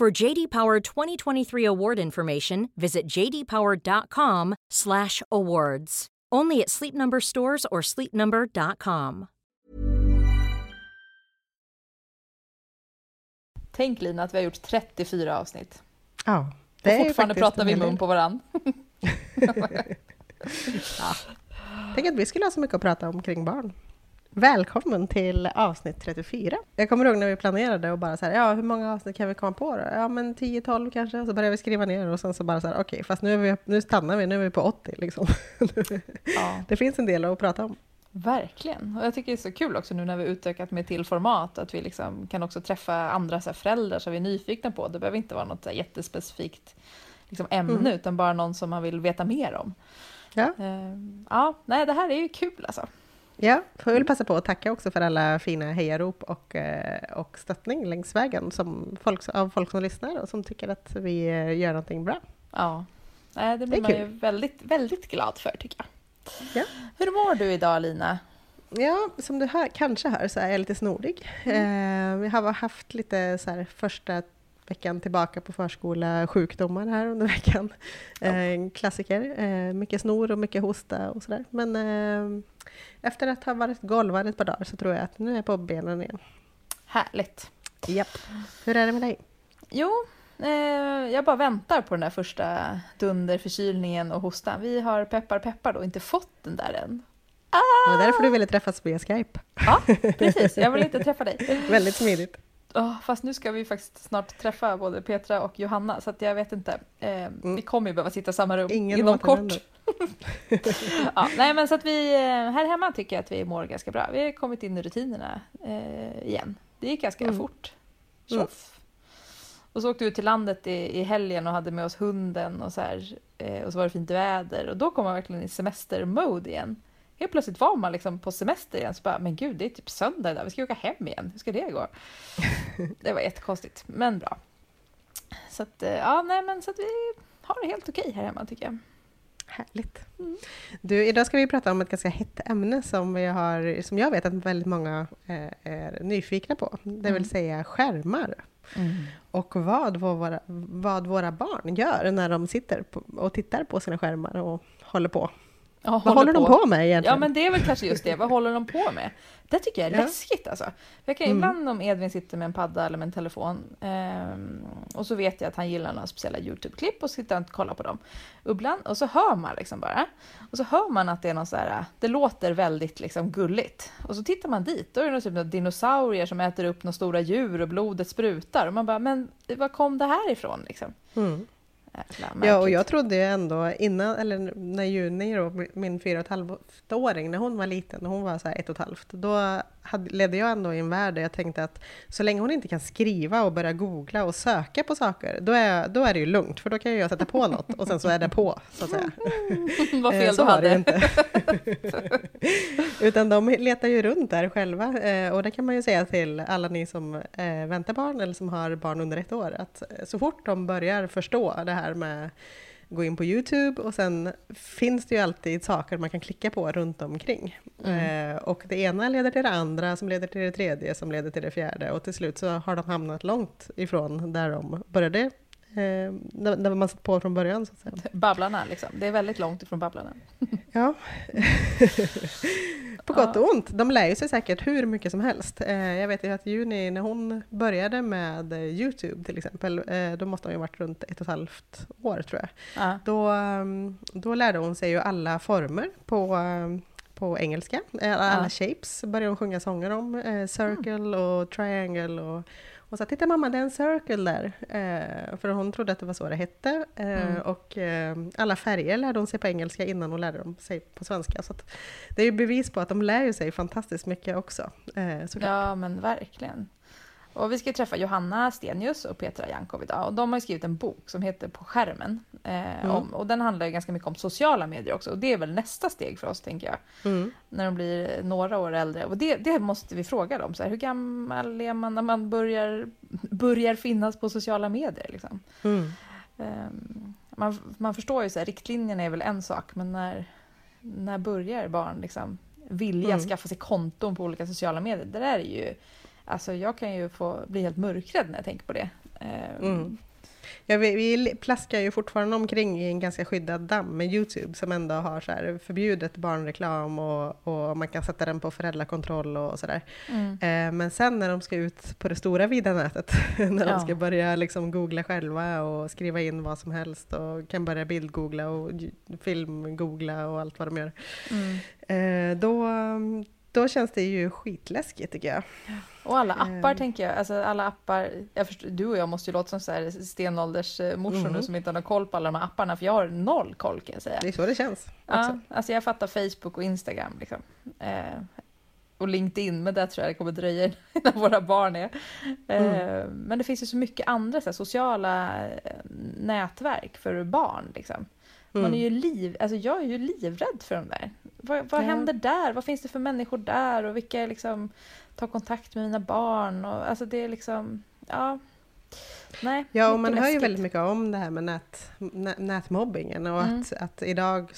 For JD Power 2023 award information, visit jdpower.com/awards. Only at Sleep Number stores or sleepnumber.com. Tänk Lina att vi har gjort 34 avsnitt. Ja, det och fortfarande pratar vi mun på varann. ja. Tänk att vi skulle ha så mycket att prata om kring barn. Välkommen till avsnitt 34. Jag kommer ihåg när vi planerade och bara så här, ja hur många avsnitt kan vi komma på då? Ja men 10-12 kanske. Så började vi skriva ner och sen så bara så här, okej okay, fast nu, är vi, nu stannar vi, nu är vi på 80 liksom. Ja. Det finns en del att prata om. Verkligen. Och jag tycker det är så kul också nu när vi utökat med till format att vi liksom kan också träffa andra så föräldrar som vi är nyfikna på. Det behöver inte vara något så jättespecifikt liksom ämne mm. utan bara någon som man vill veta mer om. Ja. Uh, ja, nej det här är ju kul alltså. Ja, får väl passa på att tacka också för alla fina hejarop och, eh, och stöttning längs vägen som folk, av folk som lyssnar och som tycker att vi eh, gör någonting bra. Ja, det blir det man ju väldigt, väldigt glad för tycker jag. Ja. Hur mår du idag Lina? Ja, som du hör, kanske hör så är jag lite snorig. Mm. Eh, vi har haft lite så här, första veckan tillbaka på förskola sjukdomar här under veckan. Eh, klassiker. Eh, mycket snor och mycket hosta och sådär. Men eh, efter att ha varit golvad ett par dagar så tror jag att nu är jag på benen igen. Härligt. Japp. Hur är det med dig? Jo, eh, jag bara väntar på den där första dunderförkylningen och hostan. Vi har peppar peppar då inte fått den där än. Ah! Det var därför du ville träffas via Skype. Ja, precis. Jag vill inte träffa dig. Väldigt smidigt. Oh, fast nu ska vi faktiskt snart träffa både Petra och Johanna så jag vet inte. Eh, mm. Vi kommer ju behöva sitta i samma rum Ingen inom kort. ja, nej men så att vi eh, här hemma tycker jag att vi mår ganska bra. Vi har kommit in i rutinerna eh, igen. Det gick ganska mm. fort. Mm. Och så åkte vi till landet i, i helgen och hade med oss hunden och så här, eh, och så var det fint väder och då kom man verkligen i semestermode igen helt plötsligt var man liksom på semester igen, så bara, men gud, det är typ söndag idag, vi ska åka hem igen, hur ska det gå? det var jättekonstigt, men bra. Så att, eh, ja, nej, men så att vi har det helt okej här hemma tycker jag. Härligt. Mm. Du, idag ska vi prata om ett ganska hett ämne som, vi har, som jag vet att väldigt många eh, är nyfikna på, det vill mm. säga skärmar. Mm. Och vad våra, vad våra barn gör när de sitter och tittar på sina skärmar och håller på. Ja, Vad håller, de på med egentligen? Ja, men det är väl kanske just det. Vad håller de på med? Det tycker jag är ja. läskigt alltså. Jag kan mm. ibland om Edvin sitter med en padda eller med en telefon um, och så vet jag att han gillar några speciella Youtube-klipp och sitter och kollar på dem. Ibland, och så hör man liksom bara. Och så hör man att det är något så här, det låter väldigt liksom gulligt. Och så tittar man dit, då är det något typ dinosaurier som äter upp några stora djur och blodet sprutar. Och man bara, men var kom det här ifrån liksom? Mm. Ja, och jag trodde ju ändå innan, eller när Juni då, min fyra och ett halvt åring, när hon var liten, när hon var så ett och ett halvt, då hade, ledde jag ändå i en värld där jag tänkte att så länge hon inte kan skriva och börja googla och söka på saker, då är, då är det ju lugnt, för då kan jag sätta på något och sen så är det på, så att säga. Vad fel eh, så du hade. Det inte. Utan de letar ju runt där själva, eh, och det kan man ju säga till alla ni som eh, väntar barn eller som har barn under ett år, att så fort de börjar förstå det här med gå in på Youtube och sen finns det ju alltid saker man kan klicka på runt omkring. Mm. Eh, och det ena leder till det andra, som leder till det tredje, som leder till det fjärde och till slut så har de hamnat långt ifrån där de började eh, där man satt på från början. Så att säga. Babblarna liksom, det är väldigt långt ifrån Babblarna. ja. På gott och ont. De lär ju sig säkert hur mycket som helst. Eh, jag vet ju att Juni, när hon började med Youtube till exempel, eh, då måste hon ju varit runt ett och ett halvt år tror jag. Ja. Då, mm, då lärde hon sig ju alla former på på engelska. Alla ja. shapes började hon sjunga sånger om. circle och triangle och och så titta mamma, det är en circle där. Eh, för hon trodde att det var så det hette. Eh, mm. Och eh, alla färger lärde hon sig på engelska innan hon lärde dem sig på svenska. Så det är ju bevis på att de lär sig fantastiskt mycket också. Eh, ja, men verkligen. Och vi ska träffa Johanna Stenius och Petra Jankov idag. Och de har skrivit en bok som heter På skärmen. Eh, mm. om, och den handlar ganska mycket om sociala medier också. Och det är väl nästa steg för oss, tänker jag. Mm. När de blir några år äldre. Och det, det måste vi fråga dem. Så här, hur gammal är man när man börjar, börjar finnas på sociala medier? Liksom? Mm. Eh, man, man förstår ju, så här, riktlinjerna är väl en sak, men när, när börjar barn liksom vilja mm. skaffa sig konton på olika sociala medier? Det där är ju Alltså jag kan ju få bli helt mörkrädd när jag tänker på det. Ehm, mm. Ja, vi, vi plaskar ju fortfarande omkring i en ganska skyddad damm med Youtube som ändå har så här förbjudet barnreklam och, och man kan sätta den på föräldrakontroll och sådär. Mm. Eh, men sen när de ska ut på det stora vida nätet, när ja. de ska börja liksom googla själva och skriva in vad som helst och kan börja bildgoogla och filmgoogla och allt vad de gör. Mm. Eh, då, då känns det ju skitläskigt tycker jag. Och alla appar um, tänker jag, alltså alla appar, jag förstår, du och jag måste ju låta som så här stenåldersmorsor mm. nu som inte har någon koll på alla de här apparna, för jag har noll koll kan jag säga. Det är så det känns. Också. Ja, alltså jag fattar Facebook och Instagram liksom. Eh, och LinkedIn, men där tror jag det kommer dröja innan våra barn är. Mm. Eh, men det finns ju så mycket andra så här, sociala eh, nätverk för barn. Liksom. Man är mm. ju liv, alltså jag är ju livrädd för de där. Vad, vad ja. händer där? Vad finns det för människor där? Och vilka liksom tar kontakt med mina barn? Och, alltså det är liksom, ja. Nej, ja, och man hör ju väldigt mycket om det här med nät, nätmobbingen och mm. att, att idag,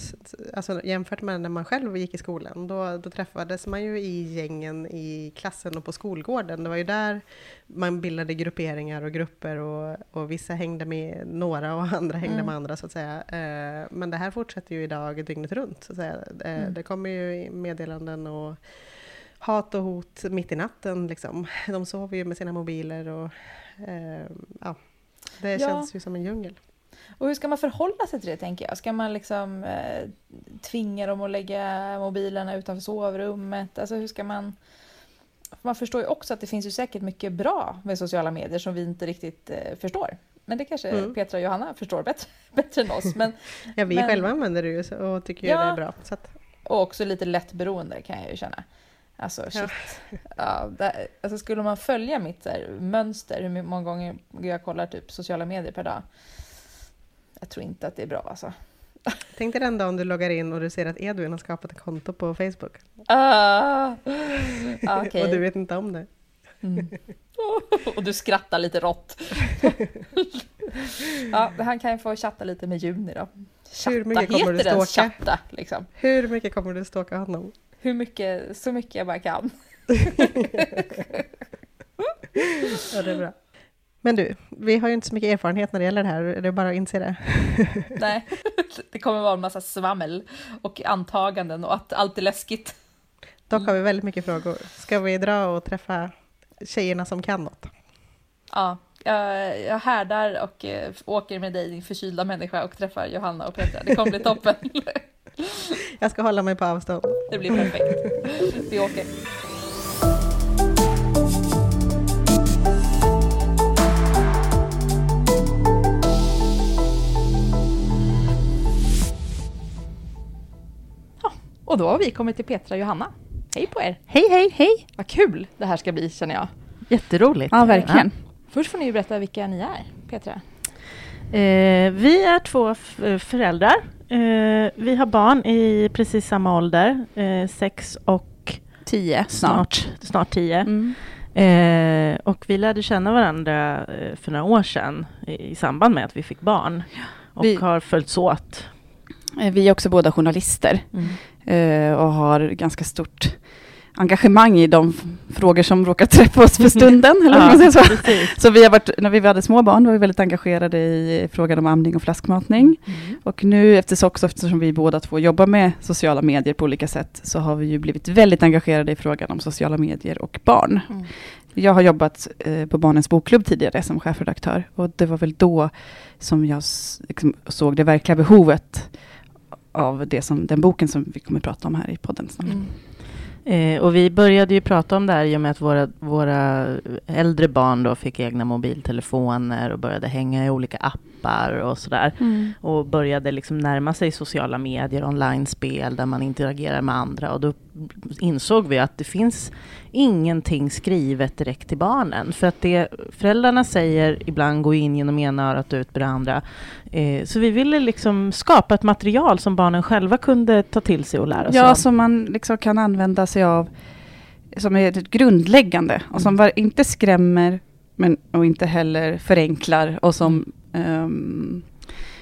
alltså jämfört med när man själv gick i skolan, då, då träffades man ju i gängen i klassen och på skolgården. Det var ju där man bildade grupperingar och grupper och, och vissa hängde med några och andra hängde mm. med andra så att säga. Eh, men det här fortsätter ju idag dygnet runt. Så att säga. Eh, mm. Det kommer ju meddelanden och hat och hot mitt i natten. Liksom. De sover ju med sina mobiler och ja, det ja. känns ju som en djungel. Och hur ska man förhålla sig till det tänker jag? Ska man liksom eh, tvinga dem att lägga mobilerna utanför sovrummet? Alltså hur ska man... Man förstår ju också att det finns ju säkert mycket bra med sociala medier som vi inte riktigt eh, förstår. Men det kanske mm. Petra och Johanna förstår bättre, bättre än oss. Men, ja, vi men, själva använder det ju och tycker ja, det är bra. Att... Och också lite lätt beroende kan jag ju känna. Alltså shit. Ja. ja det, alltså skulle man följa mitt här, mönster, hur många gånger jag kollar typ sociala medier per dag. Jag tror inte att det är bra alltså. Tänk dig den dagen du loggar in och du ser att Edvin har skapat ett konto på Facebook. Uh, okay. och du vet inte om det. Mm. och du skrattar lite rått. ja, han kan ju få chatta lite med Juni då. Chatta, Hur mycket kommer heter du ståka? chatta? Liksom? Hur mycket kommer du ståka honom? Hur mycket, så mycket jag bara kan. ja, det är bra. Men du, vi har ju inte så mycket erfarenhet när det gäller det här, det är bara att inse det. Nej, det kommer vara en massa svammel och antaganden och att allt är läskigt. Dock har vi väldigt mycket frågor. Ska vi dra och träffa tjejerna som kan något? Ja, jag, jag härdar och äh, åker med dig, din förkylda människa, och träffar Johanna och Petra. Det kommer bli toppen. Jag ska hålla mig på avstånd. Det blir perfekt. Vi åker. och då har vi kommit till Petra och Johanna. Hej på er! Hej, hej, hej! Vad kul det här ska bli känner jag. Jätteroligt. Ja, verkligen. Ja. Först får ni berätta vilka ni är, Petra. Eh, vi är två föräldrar Eh, vi har barn i precis samma ålder, eh, sex och tio snart. Snart, tio. Mm. Eh, och vi lärde känna varandra eh, för några år sedan i, i, samband med att vi fick barn och vi, har följts åt. Eh, vi är också båda journalister mm. Eh, och har ganska stort engagemang i de frågor som råkar träffa oss för stunden. eller ja, man säger så. så vi har varit, när vi hade små barn var vi väldigt engagerade i frågan om amning och flaskmatning. Mm. Och nu efter, också, eftersom vi båda två jobbar med sociala medier på olika sätt, så har vi ju blivit väldigt engagerade i frågan om sociala medier och barn. Mm. Jag har jobbat eh, på Barnens bokklubb tidigare som chefredaktör och det var väl då som jag liksom, såg det verkliga behovet av det som, den boken som vi kommer att prata om här i podden snart. Mm. Eh, och vi började ju prata om det här i och med att våra, våra äldre barn då fick egna mobiltelefoner och började hänga i olika appar och sådär. Mm. Och började liksom närma sig sociala medier, online-spel där man interagerar med andra. Och då insåg vi att det finns ingenting skrivet direkt till barnen. För att det föräldrarna säger ibland går in genom ena örat och ut på det andra. Eh, så vi ville liksom skapa ett material som barnen själva kunde ta till sig och lära sig Ja, som man liksom kan använda sig av som är grundläggande och som var, inte skrämmer men, och inte heller förenklar och som um,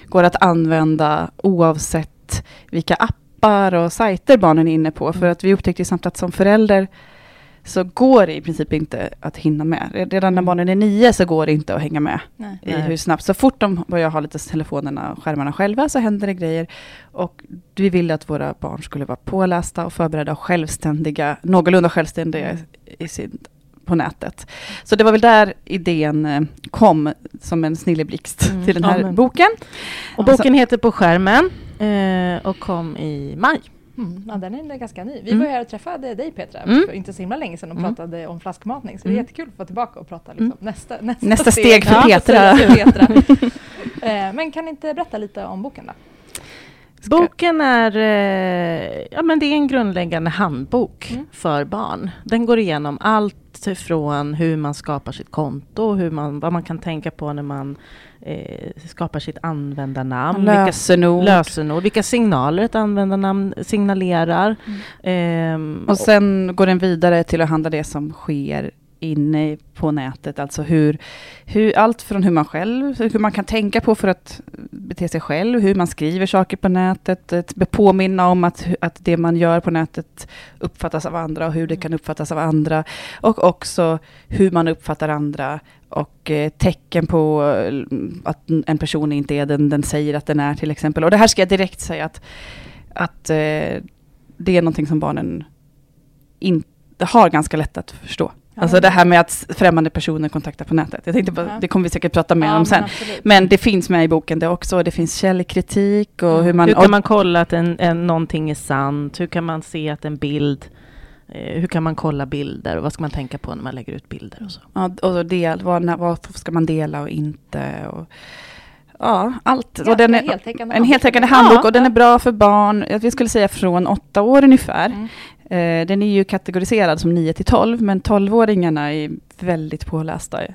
går att använda oavsett vilka appar och sajter barnen är inne på. För att vi upptäckte samt att som förälder så går det i princip inte att hinna med. Redan när mm. barnen är nio så går det inte att hänga med Nej. i hur snabbt. Så fort de börjar ha lite telefonerna och skärmarna själva så händer det grejer. Och vi ville att våra barn skulle vara pålästa och förberedda och självständiga, någorlunda självständiga i sin, på nätet. Så det var väl där idén eh, kom som en snilleblixt mm. till den här ja, boken. Och boken heter På skärmen eh, och kom i maj. Mm. Ja, den är ganska ny. Vi mm. var här och träffade dig Petra mm. för inte så himla länge sedan och mm. pratade om flaskmatning. Så det är mm. jättekul att få tillbaka och prata liksom, mm. nästa, nästa, nästa steg, steg för ja, Petra. Petra. eh, men kan inte berätta lite om boken då? Boken är, eh, ja, men det är en grundläggande handbok mm. för barn. Den går igenom allt från hur man skapar sitt konto, hur man, vad man kan tänka på när man eh, skapar sitt användarnamn. Lösenord. Vilka, lösenord. Vilka signaler ett användarnamn signalerar. Mm. Eh, och sen går den vidare till att handla det som sker inne på nätet. Alltså hur, hur, allt från hur man själv, hur man kan tänka på för att bete sig själv, hur man skriver saker på nätet, att påminna om att, att det man gör på nätet uppfattas av andra och hur det kan uppfattas av andra. Och också hur man uppfattar andra och eh, tecken på eh, att en person inte är den den säger att den är till exempel. Och det här ska jag direkt säga att, att eh, det är någonting som barnen inte har ganska lätt att förstå. Alltså det här med att främmande personer kontaktar på nätet. Jag tänkte, ja. Det kommer vi säkert prata mer ja, om sen. Men, men, det finns med i boken det också. Det finns källkritik och mm. hur man... Hur kan man kolla att en, en, någonting är sant? Hur kan man se att en bild eh, hur kan man kolla bilder och vad ska man tänka på när man lägger ut bilder och så? Ja, och del, vad, vad ska man dela och inte? Och, ja, allt. Ja, och den är, heltäckande en heltäckande handbok ja. och den är bra för barn, jag skulle säga från åtta år ungefär. Mm. Eh, den är ju kategoriserad som 9 till 12, men 12-åringarna är väldigt pålästa mm.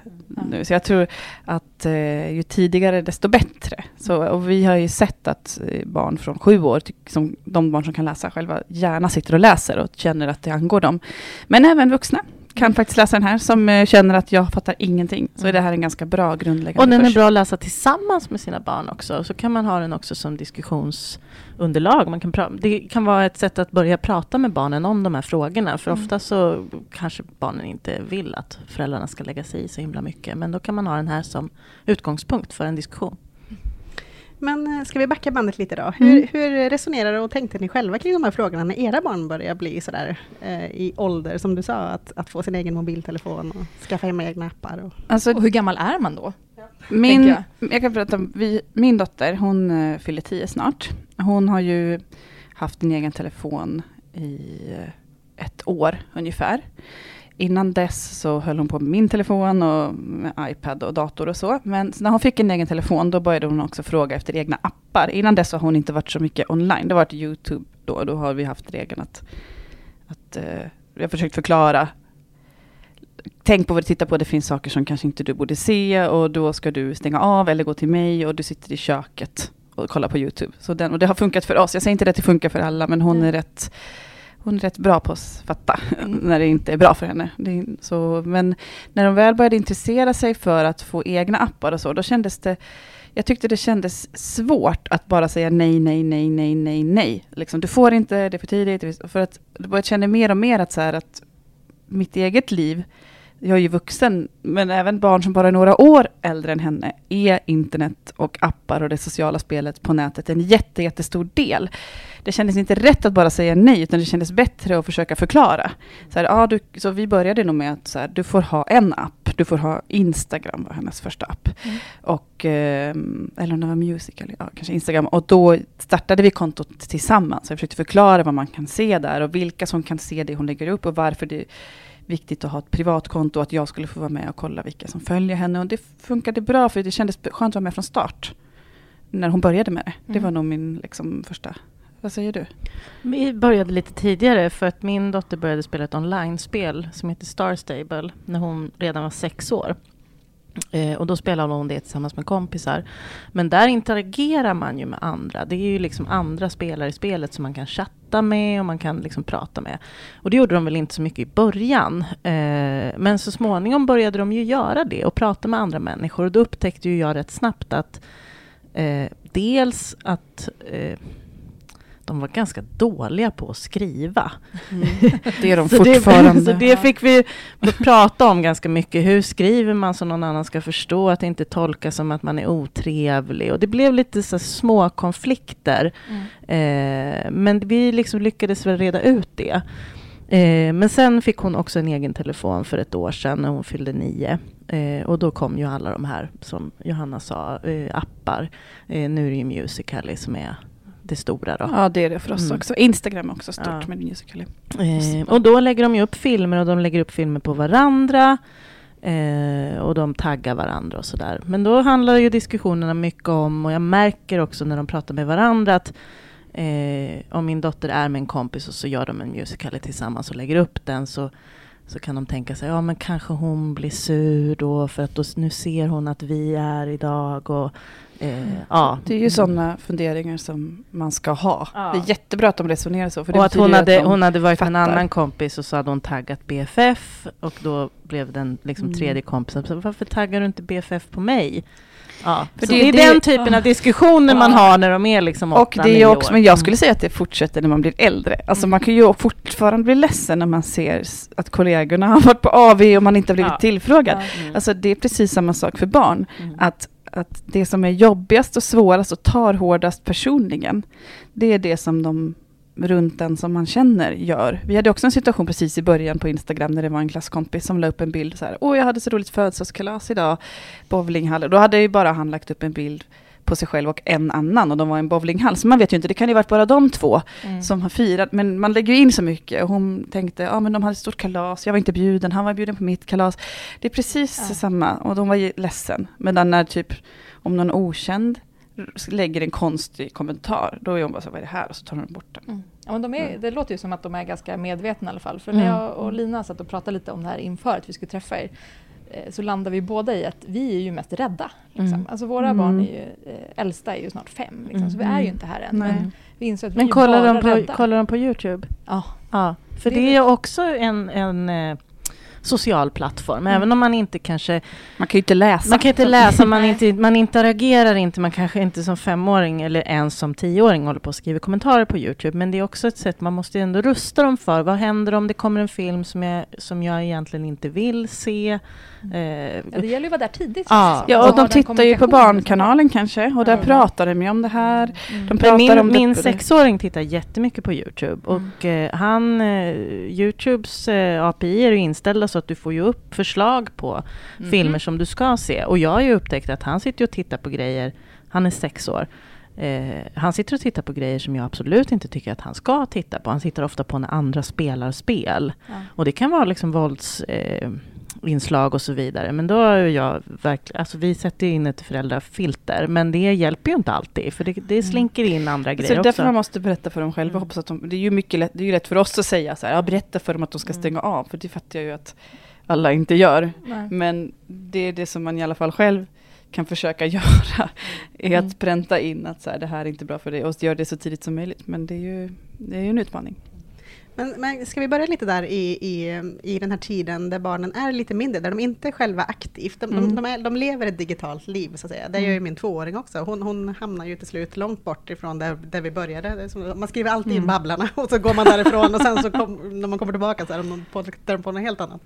nu. Så jag tror att eh, ju tidigare desto bättre. Så, och vi har ju sett att eh, barn från sju år, som, de barn som kan läsa själva, gärna sitter och läser och känner att det angår dem. Men även vuxna kan faktiskt läsa den här, som eh, känner att jag fattar ingenting. Så är det här en ganska bra grundläggande Och den är bra att läsa tillsammans med sina barn också. Så kan man ha den också som diskussionsunderlag. Man kan det kan vara ett sätt att börja prata med barnen om de här frågorna. För mm. ofta så kanske barnen inte vill att föräldrarna ska lägga sig i så himla mycket. Men då kan man ha den här som utgångspunkt för en diskussion. Men eh, ska vi backa bandet lite då? Hur, mm. hur resonerar och tänkte ni själva kring de här frågorna när era barn börjar bli sådär eh, i ålder, som du sa, att, att få sin egen mobiltelefon och skaffa hem egna appar? Och, alltså, och hur gammal är man då? Min, jag. jag. kan berätta, vi, min dotter, hon uh, fyller tio snart. Hon har ju haft en egen telefon i uh, ett år ungefär. Innan dess så höll hon på med min telefon och med iPad och dator och så. Men när hon fick en egen telefon då började hon också fråga efter egna appar. Innan dess har hon inte varit så mycket online. Det har varit YouTube då. Då har vi haft regeln att, att uh, vi har försökt förklara Tänk på vad du tittar på, det finns saker som kanske inte du borde se och då ska du stänga av eller gå till mig och du sitter i köket och kollar på YouTube. Så den, och det har funkat för oss. Jag säger inte att det funkar för alla, men hon är rätt hon är rätt bra på att fatta mm. när det inte är bra för henne. så, men när hon väl började intressera sig för att få egna appar och så, då kändes det jag tyckte det kändes svårt att bara säga nej, nej, nej, nej, nej, nej. Liksom, du får inte, det är för tidigt. För att jag känner mer och mer att, så här, att mitt eget liv jag är ju vuxen, men även barn som bara är några år äldre än henne, är internet och appar och det sociala spelet på nätet en jätte, jättestor del. Det kändes inte rätt att bara säga nej, utan det kändes bättre att försöka förklara. Så, här, ja, du, så vi började nog med att så här, du får ha en app, du får ha Instagram var hennes första app. Mm. Och, eh, eller om det var Music, eller ja, kanske Instagram. Och då startade vi kontot tillsammans. Jag försökte förklara vad man kan se där och vilka som kan se det hon lägger upp och varför det viktigt att ha ett privatkonto och att jag skulle få vara med och kolla vilka som följer henne. Och det funkade bra, för det kändes skönt att vara med från start. När hon började med det. Det mm. var nog min liksom, första... Vad säger du? Vi började lite tidigare för att min dotter började spela ett online-spel som heter Star Stable när hon redan var sex år. Eh, och då spelar hon det tillsammans med kompisar. Men där interagerar man ju med andra. Det är ju liksom andra spelare i spelet som man kan chatta med och man kan liksom prata med. Och det gjorde de väl inte så mycket i början. Eh, men så småningom började de ju göra det och prata med andra människor. Och då upptäckte ju jag rätt snabbt att eh, dels att eh, de var ganska dåliga på att skriva. Mm. Det är de så fortfarande. Det, så det fick vi prata om ganska mycket. Hur skriver man så någon annan ska förstå att det inte tolkas som att man är otrevlig? Och det blev lite så små konflikter. Mm. Eh, men vi liksom lyckades väl reda ut det. Eh, men sen fick hon också en egen telefon för ett år sedan när hon fyllde nio. Eh, och då kom ju alla de här, som Johanna sa, eh, appar. Eh, nu är det ju Musical.ly som är det stora då. Ja, det är det för oss mm. också. Instagram är också stort ja. med Musical.ly. Eh, och då lägger de ju upp filmer och de lägger upp filmer på varandra. Eh, och de taggar varandra och sådär. Men då handlar ju diskussionerna mycket om, och jag märker också när de pratar med varandra att eh, om min dotter är med en kompis och så gör de en musical tillsammans och lägger upp den så så kan de tänka sig, ja men kanske hon blir sur då för att då, nu ser hon att vi är idag och Eh, ja. Det är ju sådana funderingar som man ska ha. Ja. Det är jättebra att de resonerar så. För och att hon hade, att hon hade varit med en annan kompis och så hade hon taggat BFF och då blev den liksom mm. tredje kompisen, så varför taggar du inte BFF på mig? Ja, för det, det, är det, den typen ja. av diskussioner ja. man har när de är liksom åtta, Och det är också, år. Men jag skulle säga att det fortsätter när man blir äldre. Alltså mm. man kan ju fortfarande bli ledsen när man ser att kollegorna har varit på AV och man inte har blivit tillfrågad. Mm. Alltså det är precis samma sak för barn. Mm. Att att det som är jobbigast och svårast och tar hårdast personligen, det är det som de runt den som man känner gör. Vi hade också en situation precis i början på Instagram när det var en klasskompis som la upp en bild så här, åh jag hade så roligt födelsedagskalas idag, bowlinghall. Då hade ju bara han lagt upp en bild på sig själv och en annan och de var i en bowlinghall. Så man vet ju inte, det kan ju varit bara de två mm. som har firat. Men man lägger ju in så mycket och hon tänkte, ja men de hade ett stort kalas, jag var inte bjuden, han var bjuden på mitt kalas. Det är precis ja. samma och de var ledsen. Men när typ, om någon okänd lägger en konstig kommentar, då är hon bara så vad är det här? Och så tar hon bort den. Mm. Ja, men de är, mm. Det låter ju som att de är ganska medvetna i alla fall. För när mm. jag och Lina satt och pratade lite om det här inför att vi skulle träffa er, Eh, så landar vi båda i att vi är ju mest rädda. Liksom. Mm. Alltså våra mm. barn är ju, äh, äldsta är ju snart fem, liksom, så vi är ju inte här än. Men vi att vi men kollar de på, rädda. kollar de på Youtube? Ja. ja. För det, det är också en, en eh, social plattform. Mm. Även om man inte kanske... Man kan ju inte läsa. Man kan inte läsa, man, inte, man interagerar inte. Man kanske inte som femåring eller ens som tioåring håller på och skriver kommentarer på Youtube. Men det är också ett sätt, man måste ändå rusta dem för. Vad händer om det kommer en film som jag, som jag egentligen inte vill se? Eh, ja, det gäller ju att vara där tidigt. Ja, ja och de tittar ju på Barnkanalen kanske. Och där mm. pratar de ju om det här. Mm. De pratar min om min sexåring tittar jättemycket på Youtube. Och mm. eh, han, eh, Youtubes eh, API är ju inställda så att du får ju upp förslag på mm. filmer som du ska se. Och jag har ju upptäckt att han sitter och tittar på grejer, han är sex år. Eh, han sitter och tittar på grejer som jag absolut inte tycker att han ska titta på. Han sitter ofta på när andra spelar spel. Ja. Och det kan vara liksom vålds... Eh, inslag och så vidare. Men då är jag verkligen, alltså vi sätter in ett föräldrafilter, men det hjälper ju inte alltid, för det, det mm. slinker in andra grejer så det är därför man måste berätta för dem själva. Mm. Hoppas att de, det är ju mycket lätt, det är ju lätt för oss att säga så här, ja, berätta för dem att de ska mm. stänga av, för det fattar jag ju att alla inte gör. Nej. Men det är det som man i alla fall själv kan försöka göra, är mm. att pränta in att så här, det här är inte bra för dig och göra det så tidigt som möjligt. Men det är ju, det är ju en utmaning. Men, men, ska vi börja lite där i, i, i den här tiden där barnen är lite mindre, där de inte själva aktivt, de, mm. de, de, är, de lever ett digitalt liv så att säga. Det gör ju mm. min tvååring också. Hon, hon hamnar ju till slut långt bort ifrån där, där vi började. man skriver alltid mm. in Babblarna och så går man därifrån och sen så kom, när man kommer tillbaka så är de på, de på något helt annat.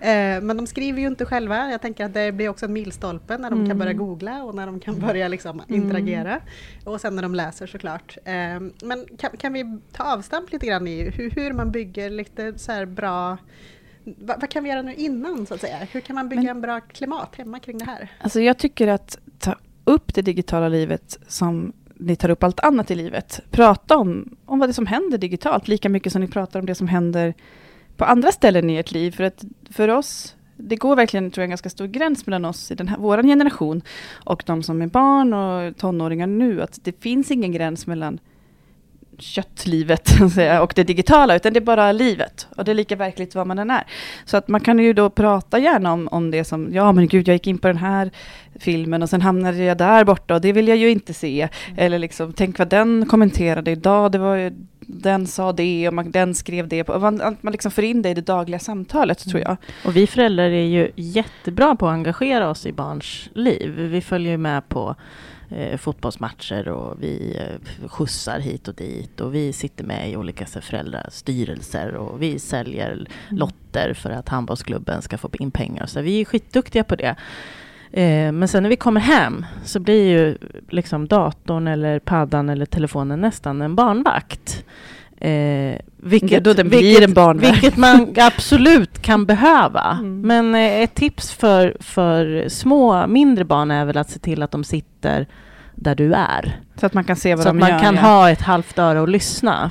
Eh, men de skriver ju inte själva. Jag tänker att det blir också en milstolpe när de mm. kan börja googla och när de kan börja liksom mm. interagera. Och sen när de läser såklart. Eh, men kan, kan vi ta avstamp lite grann i hur, hur man bygger lite så bra vad, vad, kan vi göra nu innan så att säga? Hur kan man bygga Men, en bra klimat hemma kring det här? Alltså jag tycker att ta upp det digitala livet som ni tar upp allt annat i livet. Prata om, om vad det är som händer digitalt, lika mycket som ni pratar om det som händer på andra ställen i ert liv. För att för oss, det går verkligen tror jag, en ganska stor gräns mellan oss i den här, vår generation och de som är barn och tonåringar nu. Att det finns ingen gräns mellan köttlivet och det digitala, utan det är bara livet. Och det är lika verkligt vad man än är. Så att man kan ju då prata gärna om, om det som, ja men gud, jag gick in på den här filmen och sen hamnade jag där borta och det vill jag ju inte se. Mm. Eller liksom, tänk vad den kommenterade idag, det var ju, den sa det och man, den skrev det. På, man, man liksom får in det i det dagliga samtalet, mm. tror jag. Och vi föräldrar är ju jättebra på att engagera oss i barns liv. Vi följer med på eh, fotbollsmatcher och vi eh, skjutsar hit och dit och vi sitter med i olika föräldrastyrelser och vi säljer mm. lotter för att handbollsklubben ska få in pengar. Så vi är skitduktiga på det. Eh, men sen när vi kommer hem så blir ju liksom datorn eller paddan eller telefonen nästan en barnvakt. Eh, vilket, blir vilket. Vilket man absolut kan behöva. Mm. Men eh, ett tips för, för små, mindre barn är väl att se till att de sitter där du är. Så att man kan se vad Så de att gör. man kan ja. ha ett halvt öra och lyssna.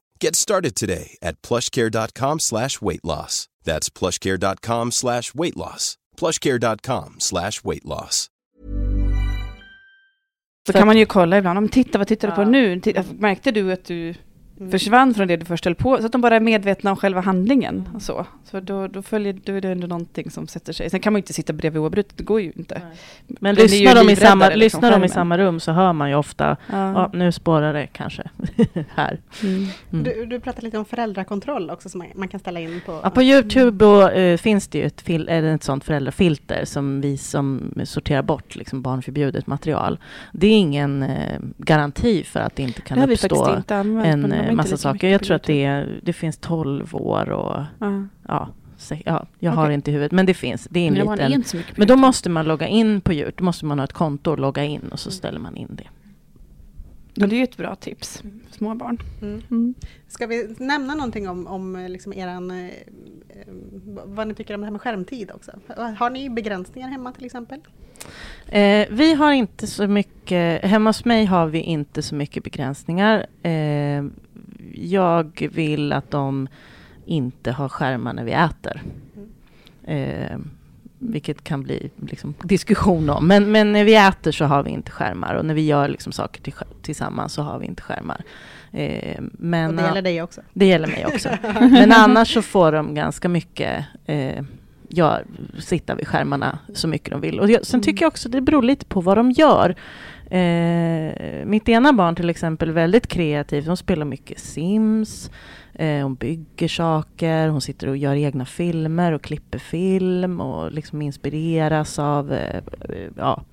Get started today at plushcare.com slash weight loss. That's plushcare.com slash weight loss. plushcare.com slash weight loss. Så kan man ju kolla ibland, om titta vad tittar du på nu? Märkte du att du mm. försvann från det du först höll på, så att de bara är medvetna om själva handlingen. Och så så då, då, följer, då är det ändå någonting som sätter sig. Sen kan man inte sitta bredvid oavbrutet, det går ju inte. Nej. Men lyssnar de, i samma, liksom, lyssnar de i samma rum så hör man ju ofta, ja. nu spårar det kanske här. Mm. Mm. Du, du pratade lite om föräldrakontroll också som man, man kan ställa in på... Ja, på Youtube och, uh, finns det ju ett, fil, ett sånt föräldrafilter som vi som sorterar bort liksom barnförbjudet material. Det är ingen uh, garanti för att det inte kan det uppstå inte använt, en massa saker. Jag tror att det, är, det finns 12 år och ja, ja, jag okay. har inte i huvudet, men det finns. Det är en men liten. Men då måste man logga in på djur. Då måste man ha ett konto och logga in och så mm. ställer man in det. Ja, det är ju ett bra tips små barn. Mm. Mm. Ska vi nämna någonting om, om liksom eran, eh, vad ni tycker om det här med skärmtid också? Har ni begränsningar hemma till exempel? Eh, vi har inte så mycket, hemma hos mig har vi inte så mycket begränsningar. Eh, jag vill att de inte har skärmar när vi äter. Eh, vilket kan bli liksom, diskussion om. Men, men när vi äter så har vi inte skärmar och när vi gör liksom, saker till, tillsammans så har vi inte skärmar. Eh, men, och det gäller dig också? Det gäller mig också. men annars så får de ganska mycket eh, ja, sitta vid skärmarna så mycket de vill. Och jag, sen mm. tycker jag också det beror lite på vad de gör. Eh, mitt ena barn till exempel är väldigt kreativt. Hon spelar mycket Sims. Eh, hon bygger saker, hon sitter och gör egna filmer och klipper film och liksom inspireras av eh, ja.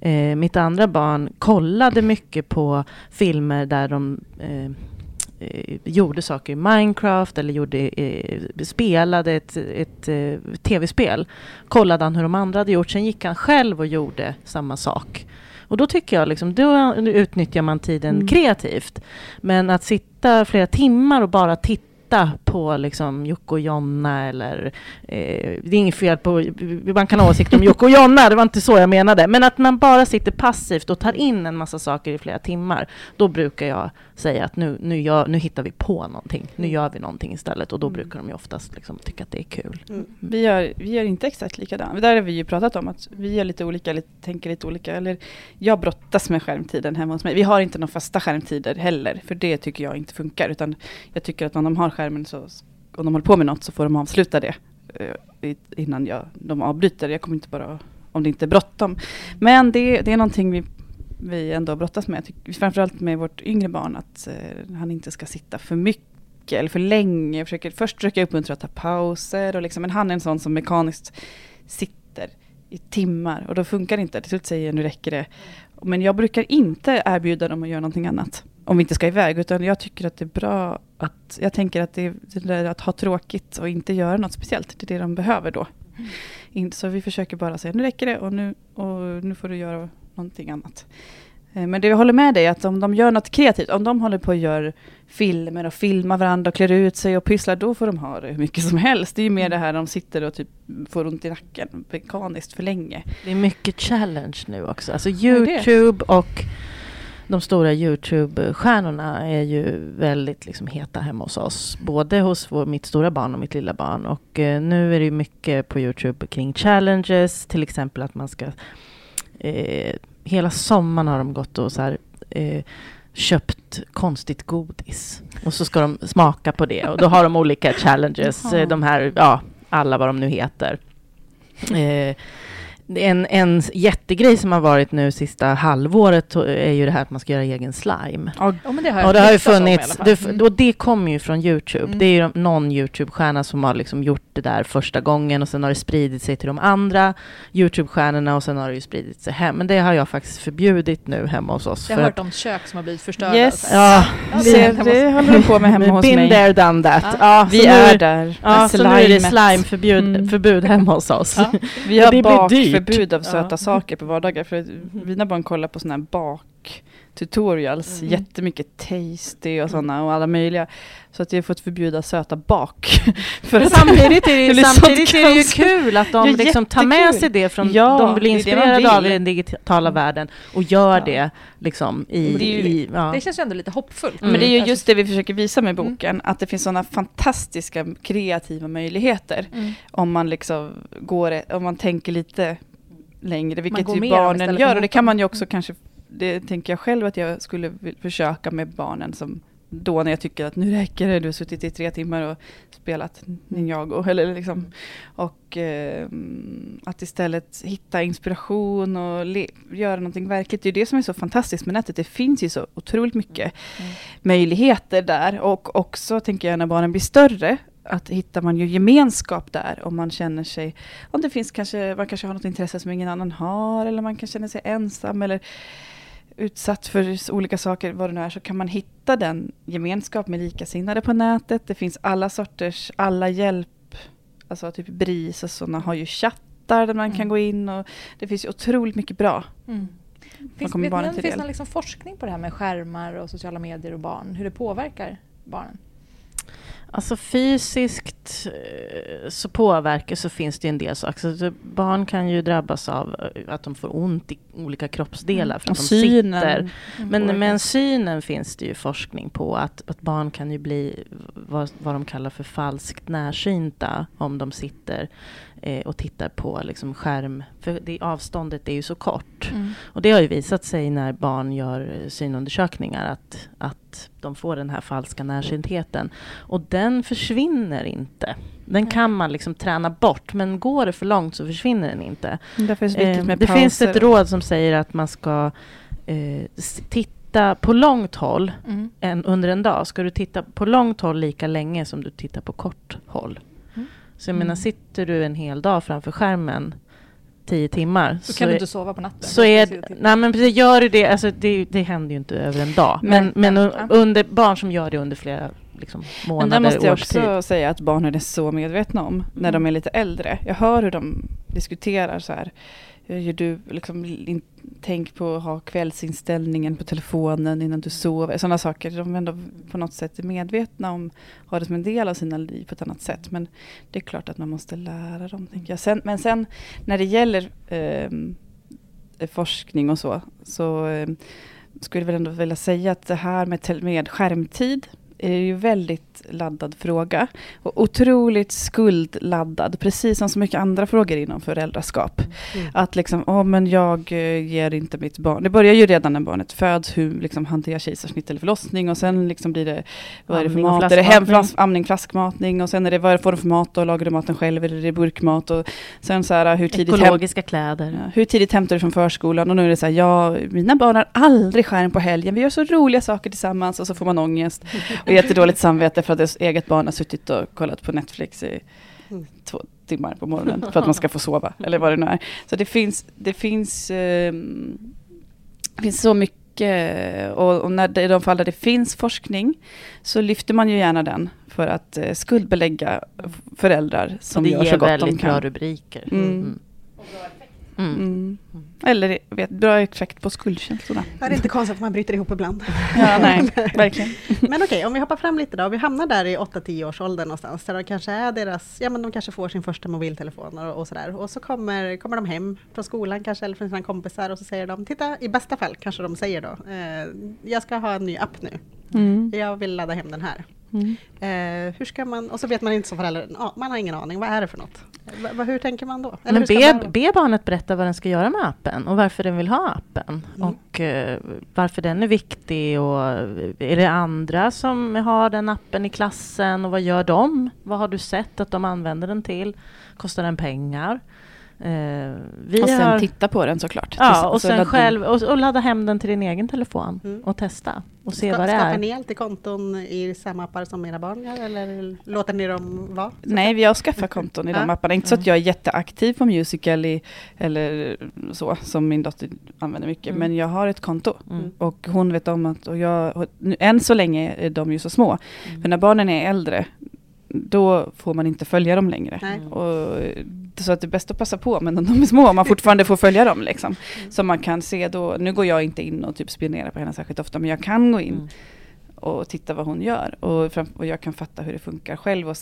Eh, mitt andra barn kollade mycket på filmer där de eh, eh gjorde saker i Minecraft eller gjorde, eh, spelade ett, ett eh, tv-spel. Kollade han hur de andra hade gjort, sen gick han själv och gjorde samma sak. Och då tycker jag liksom, då utnyttjar man tiden mm. kreativt. Men att sitta flera timmar och bara titta på liksom Jocke och Jonna eller... Eh, det är inget fel på... Man kan ha åsikter om Jocke och Jonna, det var inte så jag menade. Men att man bara sitter passivt och tar in en massa saker i flera timmar. Då brukar jag säga att nu, nu, gör, nu hittar vi på någonting. Nu gör vi någonting istället. Och då mm. brukar de ju oftast liksom tycka att det är kul. Mm. Vi, gör, vi gör inte exakt likadant. Där har vi ju pratat om att vi gör lite olika, eller tänker lite olika. Eller jag brottas med skärmtiden hemma hos mig. Vi har inte några fasta skärmtider heller. För det tycker jag inte funkar. Utan jag tycker att om de har skärmen så, om de håller på med något så får de avsluta det eh, innan jag, de avbryter. Jag kommer inte bara, om det inte är bråttom. Men det, det är någonting vi, vi ändå brottas med. Framförallt med vårt yngre barn, att eh, han inte ska sitta för mycket eller för länge. Jag försöker, först försöker jag uppmuntra att ta pauser, och liksom, men han är en sån som mekaniskt sitter i timmar och då funkar det inte. Till slut säger jag nu räcker det. Men jag brukar inte erbjuda dem att göra någonting annat om vi inte ska iväg, utan jag tycker att det är bra att, jag tänker att det är det där att ha tråkigt och inte göra något speciellt, det är det de behöver då. Mm. Så vi försöker bara säga, nu räcker det och nu, och nu får du göra någonting annat. Eh, men det jag håller med dig att om de gör något kreativt, om de håller på och gör filmer och filmar varandra och klär ut sig och pysslar, då får de ha det hur mycket som helst. Det är ju mer det här de sitter och typ får ont i nacken mekaniskt för länge. Det är mycket challenge nu också, alltså Youtube och de stora Youtube-stjärnorna är ju väldigt liksom heta hemma hos oss. Både hos vår, mitt stora barn och mitt lilla barn. Och eh, nu är det mycket på Youtube kring challenges. Till exempel att man ska... Eh, hela sommaren har de gått och så här, eh, köpt konstigt godis. Och så ska de smaka på det. Och då har de olika challenges. de här, ja, alla vad de nu heter. Eh, en, en jättegrej som har varit nu sista halvåret är ju det här att man ska göra egen slime. Ja, men det har jag och det har ju funnits, det, och det kommer ju från Youtube. Mm. Det är ju någon Youtube-stjärna som har liksom gjort det där första gången och sen har det spridit sig till de andra Youtube-stjärnorna och sen har det ju spridit sig hem. Men det har jag faktiskt förbjudit nu hemma hos oss. Jag har hört om kök som har blivit förstörda. Yes. Ja, det, det håller de på med hemma hos Been mig. there, done that. Ja. ja vi är där. Ja, så nu är det slimeförbud mm. förbud hemma hos oss. Ja. Vi har bakförbud av söta saker på vardagar. För mina barn kollar på sådana här bak tutorials, mm. jättemycket tasty och sådana och alla möjliga. Så att jag har fått förbjuda söta bak. för att samtidigt är det, det samtidigt är det ju kul att de ja, liksom tar med sig det från, ja, de blir inspirerade av den digitala världen och gör ja. det liksom i... Det, ju, i, ja. det känns ju ändå lite hoppfullt. Mm. Men det är ju mm. just det vi försöker visa med mm. boken, mm. att det finns sådana fantastiska kreativa möjligheter. Mm. Om man liksom går, om man tänker lite längre, vilket ju barnen gör. Och det kan man ju också kanske det tänker jag själv att jag skulle försöka med barnen som då när jag tycker att nu räcker det, du har suttit i tre timmar och spelat Ninjago. Eller liksom, och eh, att istället hitta inspiration och göra någonting verkligt. Det är det som är så fantastiskt med nätet. Det finns ju så otroligt mycket mm. möjligheter där. Och också tänker jag när barnen blir större, att hittar man ju gemenskap där om man känner sig, om det finns kanske, man kanske har något intresse som ingen annan har eller man kan känna sig ensam eller utsatt för olika saker, vad det nu är, så kan man hitta den gemenskap med likasinnade på nätet. Det finns alla sorters, alla hjälp, alltså typ BRIS och sådana har ju chattar där man mm. kan gå in och det finns ju otroligt mycket bra. Mm. Finns, vet man, finns det någon liksom forskning på det här med skärmar och sociala medier och barn, hur det påverkar barnen? Alltså fysiskt eh, så påverkar så finns det en del saker. Så barn kan ju drabbas av eh, att de får ont i olika kroppsdelar för att och de synen. sitter. Men, men synen finns det ju forskning på att, att barn kan ju bli vad, vad de kallar för falskt närsynta om de sitter och tittar på liksom skärm, för det, avståndet är ju så kort. Mm. Och det har ju visat sig när barn gör synundersökningar att, att de får den här falska närsyntheten. Och den försvinner inte. Den kan man liksom träna bort, men går det för långt så försvinner den inte. Det, eh, det finns ett råd som säger att man ska eh, titta på långt håll mm. en, under en dag. Ska du titta på långt håll lika länge som du tittar på kort håll. Mm. Så jag menar, mm. sitter du en hel dag framför skärmen tio timmar. Så, så kan du inte sova på natten. Så är, nej men precis, gör du det, alltså det, det händer ju inte över en dag. Men, men, men ja. under, barn som gör det under flera liksom, månader, Men där måste jag också säga att barnen är så medvetna om mm. när de är lite äldre. Jag hör hur de diskuterar så här. Gör du liksom, in, tänk på att ha kvällsinställningen på telefonen innan du sover. Sådana saker. De är ändå på något sätt medvetna om, har det som en del av sina liv på ett annat sätt. Men det är klart att man måste lära dem. Tänker jag. Sen, men sen när det gäller eh, forskning och så, så eh, skulle jag väl ändå vilja säga att det här med, med skärmtid är ju väldigt laddad fråga. Och otroligt skuldladdad, precis som så mycket andra frågor inom föräldraskap. Mm. Att liksom, åh men jag eh, ger inte mitt barn, det börjar ju redan när barnet föds, hur liksom hanterar kejsarsnitt eller förlossning och sen liksom blir det, vad är det för mat? Är det hemflask, amning, flaskmatning och sen är det, vad får du för mat och lagar du maten själv eller är det burkmat? Och sen så här, hur tidigt Ekologiska kläder. Ja, hur tidigt hämtar du från förskolan? Och nu är det så här, ja, mina barn har aldrig skärm på helgen, vi gör så roliga saker tillsammans och så får man ångest. Och jättedåligt samvete för att ens eget barn har suttit och kollat på Netflix i mm. två timmar på morgonen för att man ska få sova, eller vad det nu är. Så det finns, det finns, det finns så mycket och, och, när det, i de fall där det finns forskning så lyfter man ju gärna den för att eh, skuldbelägga föräldrar som gör så gott de kan. det ger väldigt bra rubriker. Mm. Mm. Eller vet, bra effekt på skuldkänslorna. Det är inte konstigt att man bryter ihop ibland. Ja, nej, verkligen. Men okej, okay, om vi hoppar fram lite då. Vi hamnar där i 8-10 års ålder någonstans. Där de kanske är deras, ja men de kanske får sin första mobiltelefon och, och sådär. Och så kommer, kommer de hem från skolan kanske, eller från sina kompisar och så säger de, titta i bästa fall kanske de säger då, eh, jag ska ha en ny app nu. Mm. Jag vill ladda hem den här. Mm. Eh, hur ska man, och så vet man inte som förälder, man har ingen aning, vad är det för något? Va, hur tänker man då? Eller Men be, be barnet berätta vad den ska göra med appen och varför den vill ha appen. Mm. Och eh, varför den är viktig och är det andra som har den appen i klassen och vad gör de? Vad har du sett att de använder den till? Kostar den pengar? Eh, vi och sen har, titta på den såklart. Ja, och, sen själv, och, och, ladda hem den till din egen telefon mm. och testa och se Ska, vad det är. Skapar ni alltid konton i samma appar som era barn gör eller låter ni dem vara? Nej, vi har skaffat konton i de apparna. Inte så att jag är jätteaktiv på Musical.ly eller så, som min dotter använder mycket. Mm. Men jag har ett konto mm. och hon vet om att, och jag, nu, än så länge är de ju så små. Mm. För när barnen är äldre, då får man inte följa dem längre. Och, så att det är bäst att passa på, men de är små, man fortfarande får följa dem. Liksom. Mm. Så man kan se då, nu går jag inte in och typ spionerar på henne särskilt ofta, men jag kan gå in mm. och titta vad hon gör. Och, fram, och jag kan fatta hur det funkar själv och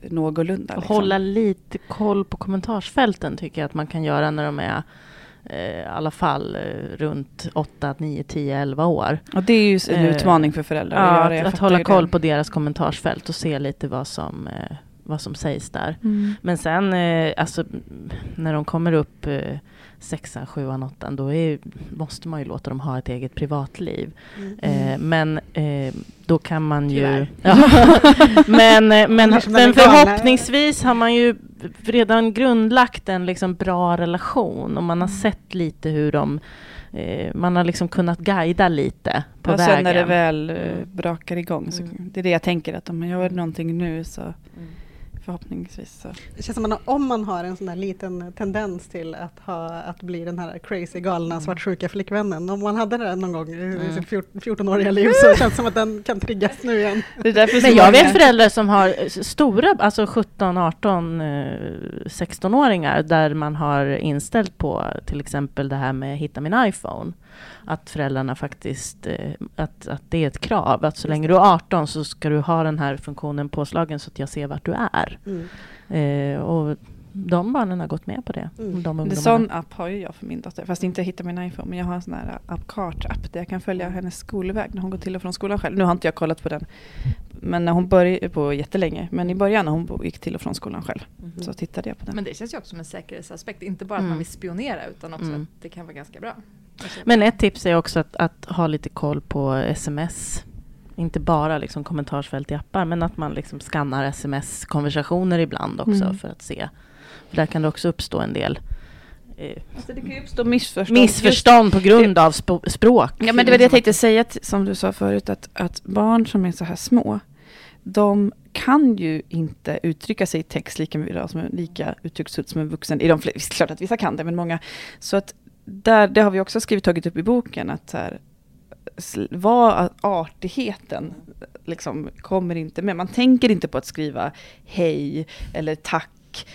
någorlunda. Liksom. Hålla lite koll på kommentarsfälten tycker jag att man kan göra när de är i alla fall eh, runt 8, 9, 10, 11 år. Och det är ju en eh, utmaning för föräldrar ja, att göra. Att, hålla koll det. på deras kommentarsfält och se lite vad som vad som sägs där. Mm. Men sen eh, alltså, när de kommer upp eh, sexan, sjuan, åttan, då är, måste man ju låta dem ha ett eget privatliv. Mm. Eh, men eh, då kan man ju... Ja, men eh, men, men förhoppningsvis har man ju redan grundlagt en liksom bra relation och man har mm. sett lite hur de eh, man har liksom kunnat guida lite på ja, vägen. Sen när det väl eh, brakar igång, så mm. det är det jag tänker att om man gör någonting nu så mm förhoppningsvis. Så. Det känns som att om man har en sån där liten tendens till att, ha, att bli den här crazy galna mm. svartsjuka flickvännen, om man hade det någon gång i mm. sitt 14-åriga liv så känns det som att den kan triggas nu igen. Men jag vet föräldrar som har stora, alltså 17, 18, 16-åringar där man har inställt på till exempel det här med hitta min iPhone att föräldrarna faktiskt, eh, att, att det är ett krav. Att så länge du är 18 så ska du ha den här funktionen påslagen så att jag ser vart du är. Mm. Eh, och de barnen har gått med på det. Mm. De en sån app har ju jag för min dotter, fast inte hitta min iPhone, men jag har en sån här app, kartapp där jag kan följa hennes skolväg när hon går till och från skolan själv. Nu har inte jag kollat på den men när hon började på jättelänge, men i början när hon gick till och från skolan själv, mm. så tittade jag på den. Men det känns ju också som en säkerhetsaspekt, inte bara att man mm. vill spionera utan också mm. att det kan vara ganska bra. Men ett tips är också att, att ha lite koll på sms inte bara liksom kommentarsfält i appar, men att man liksom skannar sms-konversationer ibland också mm. för att se. För där kan det också uppstå en del eh, alltså det kan ju uppstå missförstånd, missförstånd på grund av språk. Ja, men det var det jag tänkte säga, som du sa förut, att, att barn som är så här små, de kan ju inte uttrycka sig i text lika, lika uttrycksfullt som en vuxen. I de flesta, klart att vissa kan det, men många. Så att där, det har vi också skrivit, tagit upp i boken, att här, vad artigheten liksom kommer inte med. Man tänker inte på att skriva hej eller tack.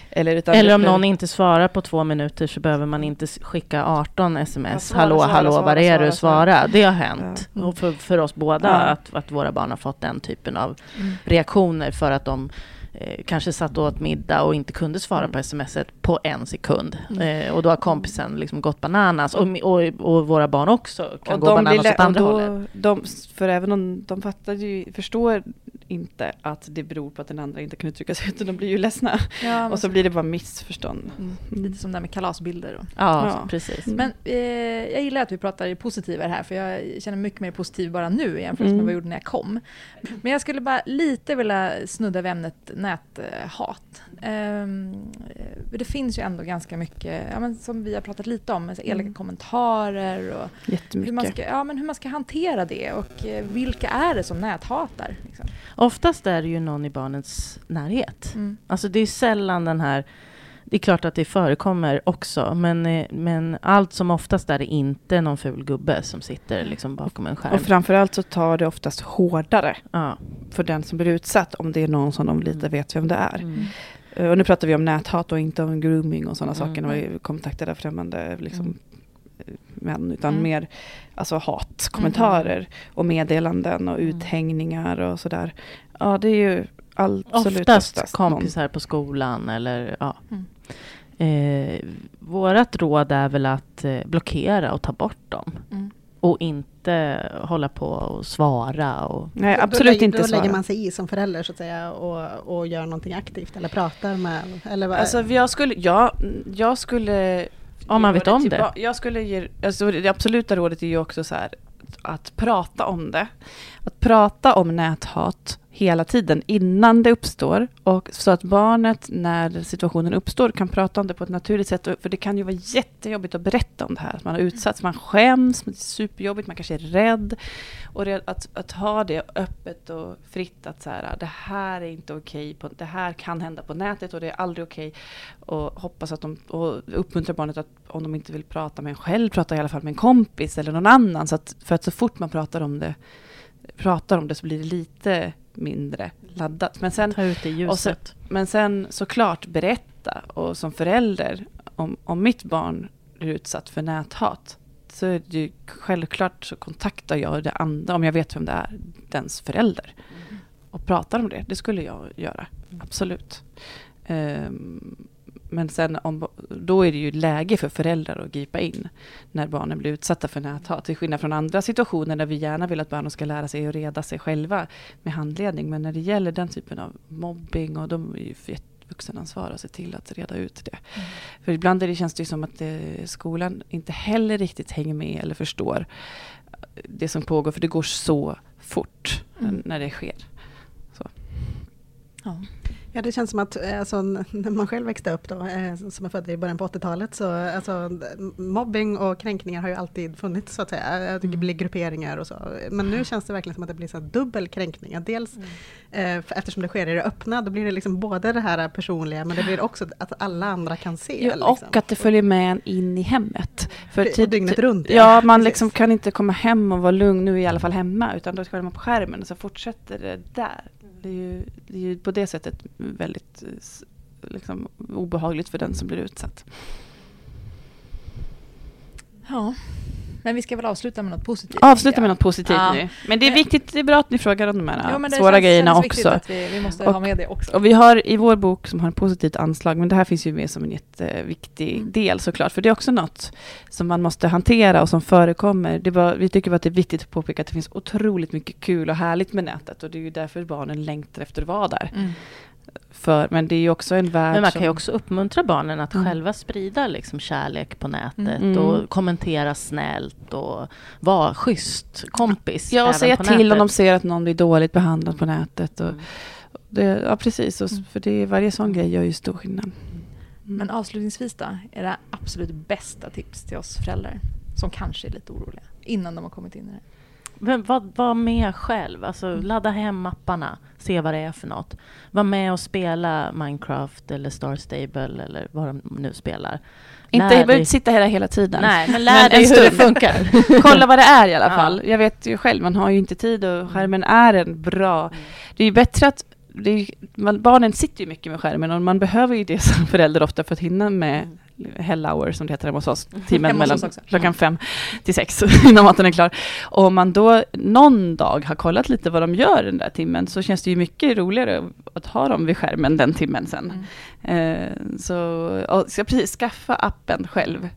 Eller, eller om någon inte svarar på två minuter så behöver man inte skicka 18 sms. Svara, hallå, svara, hallå, svara, var är du? Svara. Det har hänt. Ja. Och för, för oss båda ja. att, att våra barn har fått den typen av mm. reaktioner för att de eh, kanske satt åt middag och inte kunde svara på smset på en sekund. Mm. Eh, och då har kompisen liksom gått bananas. Och, och, och våra barn också kan och gå bananas åt andra då, hållet. De, för även om de fattar ju, förstår inte att det beror på att den andra inte kan uttrycka sig, utan de blir ju ledsna. Ja, och så blir det bara missförstånd. Mm. mm. Lite som det här med kalasbilder. Då. Ja, ja. precis. Men eh, jag gillar att vi pratar positivare här, för jag känner mycket mer positiv bara nu i jämförelse med mm. vad jag gjorde när jag kom. Men jag skulle bara lite vilja snudda vid ämnet näthat. Um, det finns ju ändå ganska mycket, ja, men som vi har pratat lite om, elaka mm. kommentarer och hur man, ska, ja, men hur man ska hantera det och eh, vilka är det som näthatar? Liksom? Oftast är det ju någon i barnets närhet. Mm. Alltså det är sällan den här det är klart att det förekommer också, men, eh, men allt som oftast är det inte någon ful gubbe som sitter liksom bakom en skärm. Och framförallt så tar det oftast hårdare ja. för den som blir utsatt, om det är någon som de lite mm. vet vem det är. Mm. Eh, och nu pratar vi om näthat och inte om grooming och sådana mm. saker, när vi kontaktar främmande liksom, mm. Män, utan mm. mer alltså hatkommentarer mm. och meddelanden och mm. uthängningar och sådär. Ja, det är ju absolut oftast, oftast kompisar någon. på skolan eller ja. Mm. Eh, vårat råd är väl att eh, blockera och ta bort dem. Mm. Och inte hålla på och svara. Och... Nej, absolut då, inte Då svara. lägger man sig i som förälder så att säga och, och gör någonting aktivt eller pratar med... Eller vad? Alltså jag skulle, ja, jag skulle om man vet om det. Jag skulle ge, alltså det absoluta rådet är ju också så här, att prata om det. Att prata om näthat hela tiden innan det uppstår. Och så att barnet när situationen uppstår kan prata om det på ett naturligt sätt. För det kan ju vara jättejobbigt att berätta om det här. Att man har utsatts, man skäms, det är superjobbigt, man kanske är rädd. Och att, att ha det öppet och fritt att så här, det här är inte okej, okay, det här kan hända på nätet och det är aldrig okej. Okay. Och hoppas att de, och uppmuntra barnet att om de inte vill prata med en själv, prata i alla fall med en kompis eller någon annan. Så att, för att så fort man pratar om det pratar om det så blir det lite mindre laddat. Men sen, Ta ut det ljuset. Så, men sen såklart berätta och som förälder om, om mitt barn är utsatt för näthat så är det ju självklart så kontaktar jag det andra, om jag vet vem det är, dens förälder. Mm. Och pratar om det, det skulle jag göra, absolut. Um, men sen om, då är det ju läge för föräldrar att gripa in när barnen blir utsatta för näthat. Till skillnad från andra situationer där vi gärna vill att barnen ska lära sig att reda sig själva med handledning. Men när det gäller den typen av mobbing och de är ju vuxenansvar att se till att reda ut det. Mm. För ibland är det, känns det som att det, skolan inte heller riktigt hänger med eller förstår det som pågår. För det går så fort mm. när det sker. Så. Ja. Ja, det känns som att eh, alltså, när man själv växte upp, då, eh, som är född i början på 80-talet, så alltså, mobbing och kränkningar har ju alltid funnits, så att säga. Det mm. blir grupperingar och så. Men nu känns det verkligen som att det blir så dubbel kränkning. Dels mm. eh, eftersom det sker i det öppna, då blir det liksom både det här personliga, men det blir också att alla andra kan se. Ja, liksom. Och att det följer med en in i hemmet. För tid, dygnet runt. Ja, ja man liksom kan inte komma hem och vara lugn, nu är jag i alla fall hemma, utan då ska man på skärmen och så fortsätter det där. Det är ju, det är ju på det sättet väldigt eh, liksom, obehagligt för den som blir utsatt. Ja, men vi ska väl avsluta med något positivt? Avsluta med något positivt ja. nu. Men det är viktigt, det är bra att ni frågar om de här ja, svåra känns, grejerna känns också. Att vi, vi måste och, ha med det också. Och vi har i vår bok som har en positivt anslag, men det här finns ju med som en jätteviktig mm. del såklart, för det är också något som man måste hantera och som förekommer. Det var, vi tycker att det är viktigt att påpeka att det finns otroligt mycket kul och härligt med nätet och det är ju därför barnen längtar efter att vara där. Mm för, men det är ju också en värld Men man kan ju också uppmuntra barnen att mm. själva sprida liksom kärlek på nätet mm. och kommentera snällt och vara schysst kompis. Ja, och säga till nätet. om de ser att någon blir dåligt behandlad på nätet. Och mm. det, ja, precis. Och, mm. för det, varje sån grej gör ju stor skillnad. Mm. Men avslutningsvis då, era absolut bästa tips till oss föräldrar som kanske är lite oroliga innan de har kommit in i det? Men var, var med själv, alltså mm. ladda hem apparna, se vad det är för något. Var med och spela Minecraft eller Star Stable eller vad de nu spelar. Inte, jag behöver inte sitta här hela tiden. Nej, men lär dig hur det funkar. Kolla vad det är i alla fall. Ja. Jag vet ju själv, man har ju inte tid och skärmen är en bra... Mm. Det är ju bättre att är, man, barnen sitter ju mycket med skärmen och man behöver ju det som förälder ofta för att hinna med mm hell hour som det heter hemma hos oss, timmen mellan klockan fem till sex innan maten är klar. Och om man då någon dag har kollat lite vad de gör den där timmen så känns det ju mycket roligare att ha dem vid skärmen den timmen sen. Mm. Eh, så, och, så precis, skaffa appen själv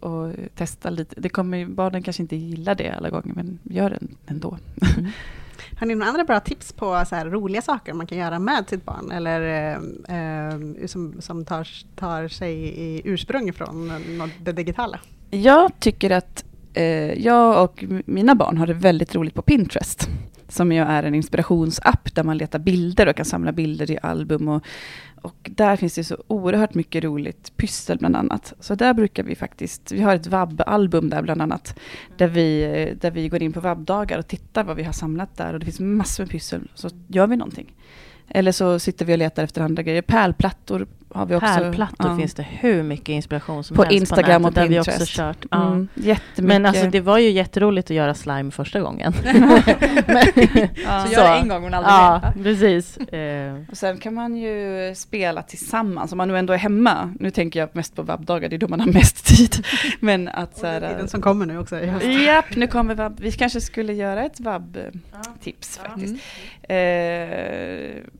och testa lite. Det kommer, barnen kanske inte gilla det alla gånger men gör det ändå. Mm. Har ni några andra bra tips på så här roliga saker man kan göra med sitt barn? Eller eh, eh som, som tar, tar sig i ursprung från det digitala? Jag tycker att eh, jag och mina barn har det väldigt roligt på Pinterest som ju är en inspirationsapp där man letar bilder och kan samla bilder i album och och där finns det så oerhört mycket roligt pyssel bland annat. Så där brukar vi faktiskt, vi har ett vab-album där bland annat, där vi, där vi går in på vab-dagar och tittar vad vi har samlat där och det finns massor med pyssel, så gör vi någonting. Eller så sitter vi och letar efter andra grejer. Pärlplattor har vi också. Pärlplattor ja. finns det hur mycket inspiration som på helst Instagram på nätet, och Pinterest. Där vi också kört. Ja. Mm, jättemycket. Men alltså det var ju jätteroligt att göra slime första gången. men, ja. Så gör det en gång men aldrig ja, mer. precis. Eh. Och sen kan man ju spela tillsammans om man nu ändå är hemma. Nu tänker jag mest på vabbdagar, det är då man har mest tid. men att så här, den som kommer nu också. Japp, nu kommer vabb. Vi kanske skulle göra ett vabb-tips faktiskt. Mm. Eh,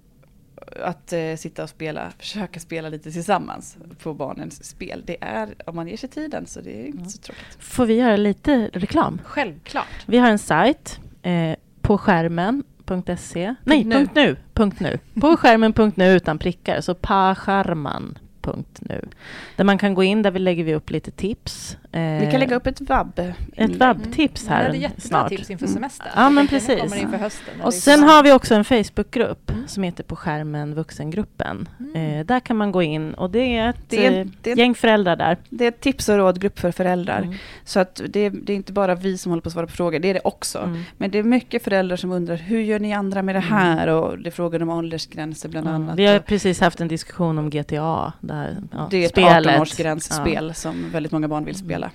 att eh, sitta och spela, försöka spela lite tillsammans på barnens spel. Det är, om man ger sig tiden, så det är inte mm. så tråkigt. Får vi göra lite reklam? Självklart. Vi har en sajt, eh, på skärmen.se. Nej, nu. Punkt nu. Punkt nu. På skärmen.nu utan prickar, så paskärman nu. Där man kan gå in, där vi lägger vi upp lite tips. Vi kan lägga upp ett vab. Ett vabbtips här mm. Det är jättebra tips inför semestern. Ja, men precis. Inför hösten, och sen har vi också en Facebookgrupp mm. som heter På skärmen vuxengruppen. Mm. Eh, där kan man gå in och det är ett det är, eh, det är, gäng föräldrar där. Det är ett tips och rådgrupp för föräldrar. Mm. Så att det, det, är inte bara vi som håller på att svara på frågor, det är det också. Mm. Men det är mycket föräldrar som undrar, hur gör ni andra med det mm. här? Och det frågar om åldersgränser bland annat. Vi har precis haft en diskussion om GTA, där ja, det är ett 18-årsgränsspel ja. som väldigt många barn vill mm. Spela.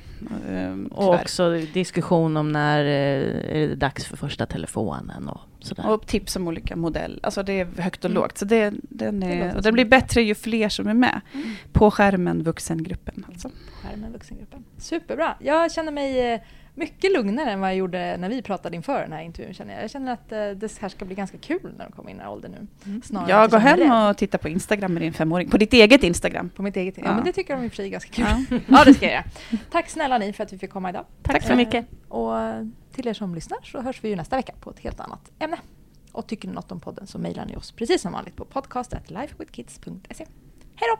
Mm. och också diskussion om när eh, är det dags för första telefonen och sådär. Och tips om olika modeller. Alltså det är högt och mm. lågt. Så det, den, är, det, det blir bättre ju fler som är med. Mm. På skärmen vuxengruppen. Alltså. Skärmen vuxengruppen. Superbra. Jag känner mig eh, mycket lugnare än vad jag gjorde när vi pratade inför den här intervjun. Känner jag. jag känner att uh, det här ska bli ganska kul när de kommer in i den här åldern nu. Mm. Snarare jag går hem rädd. och tittar på Instagram med din femåring. På ditt eget Instagram. På mitt eget? Ja, ja men det tycker de i och för sig är ganska kul. Ja. ja, det ska jag göra. Tack snälla ni för att vi fick komma idag. Tack, Tack så mycket. Och till er som lyssnar så hörs vi ju nästa vecka på ett helt annat ämne. Och tycker ni något om podden så mejlar ni oss precis som vanligt på podcast.lifewithkids.se. Hej då!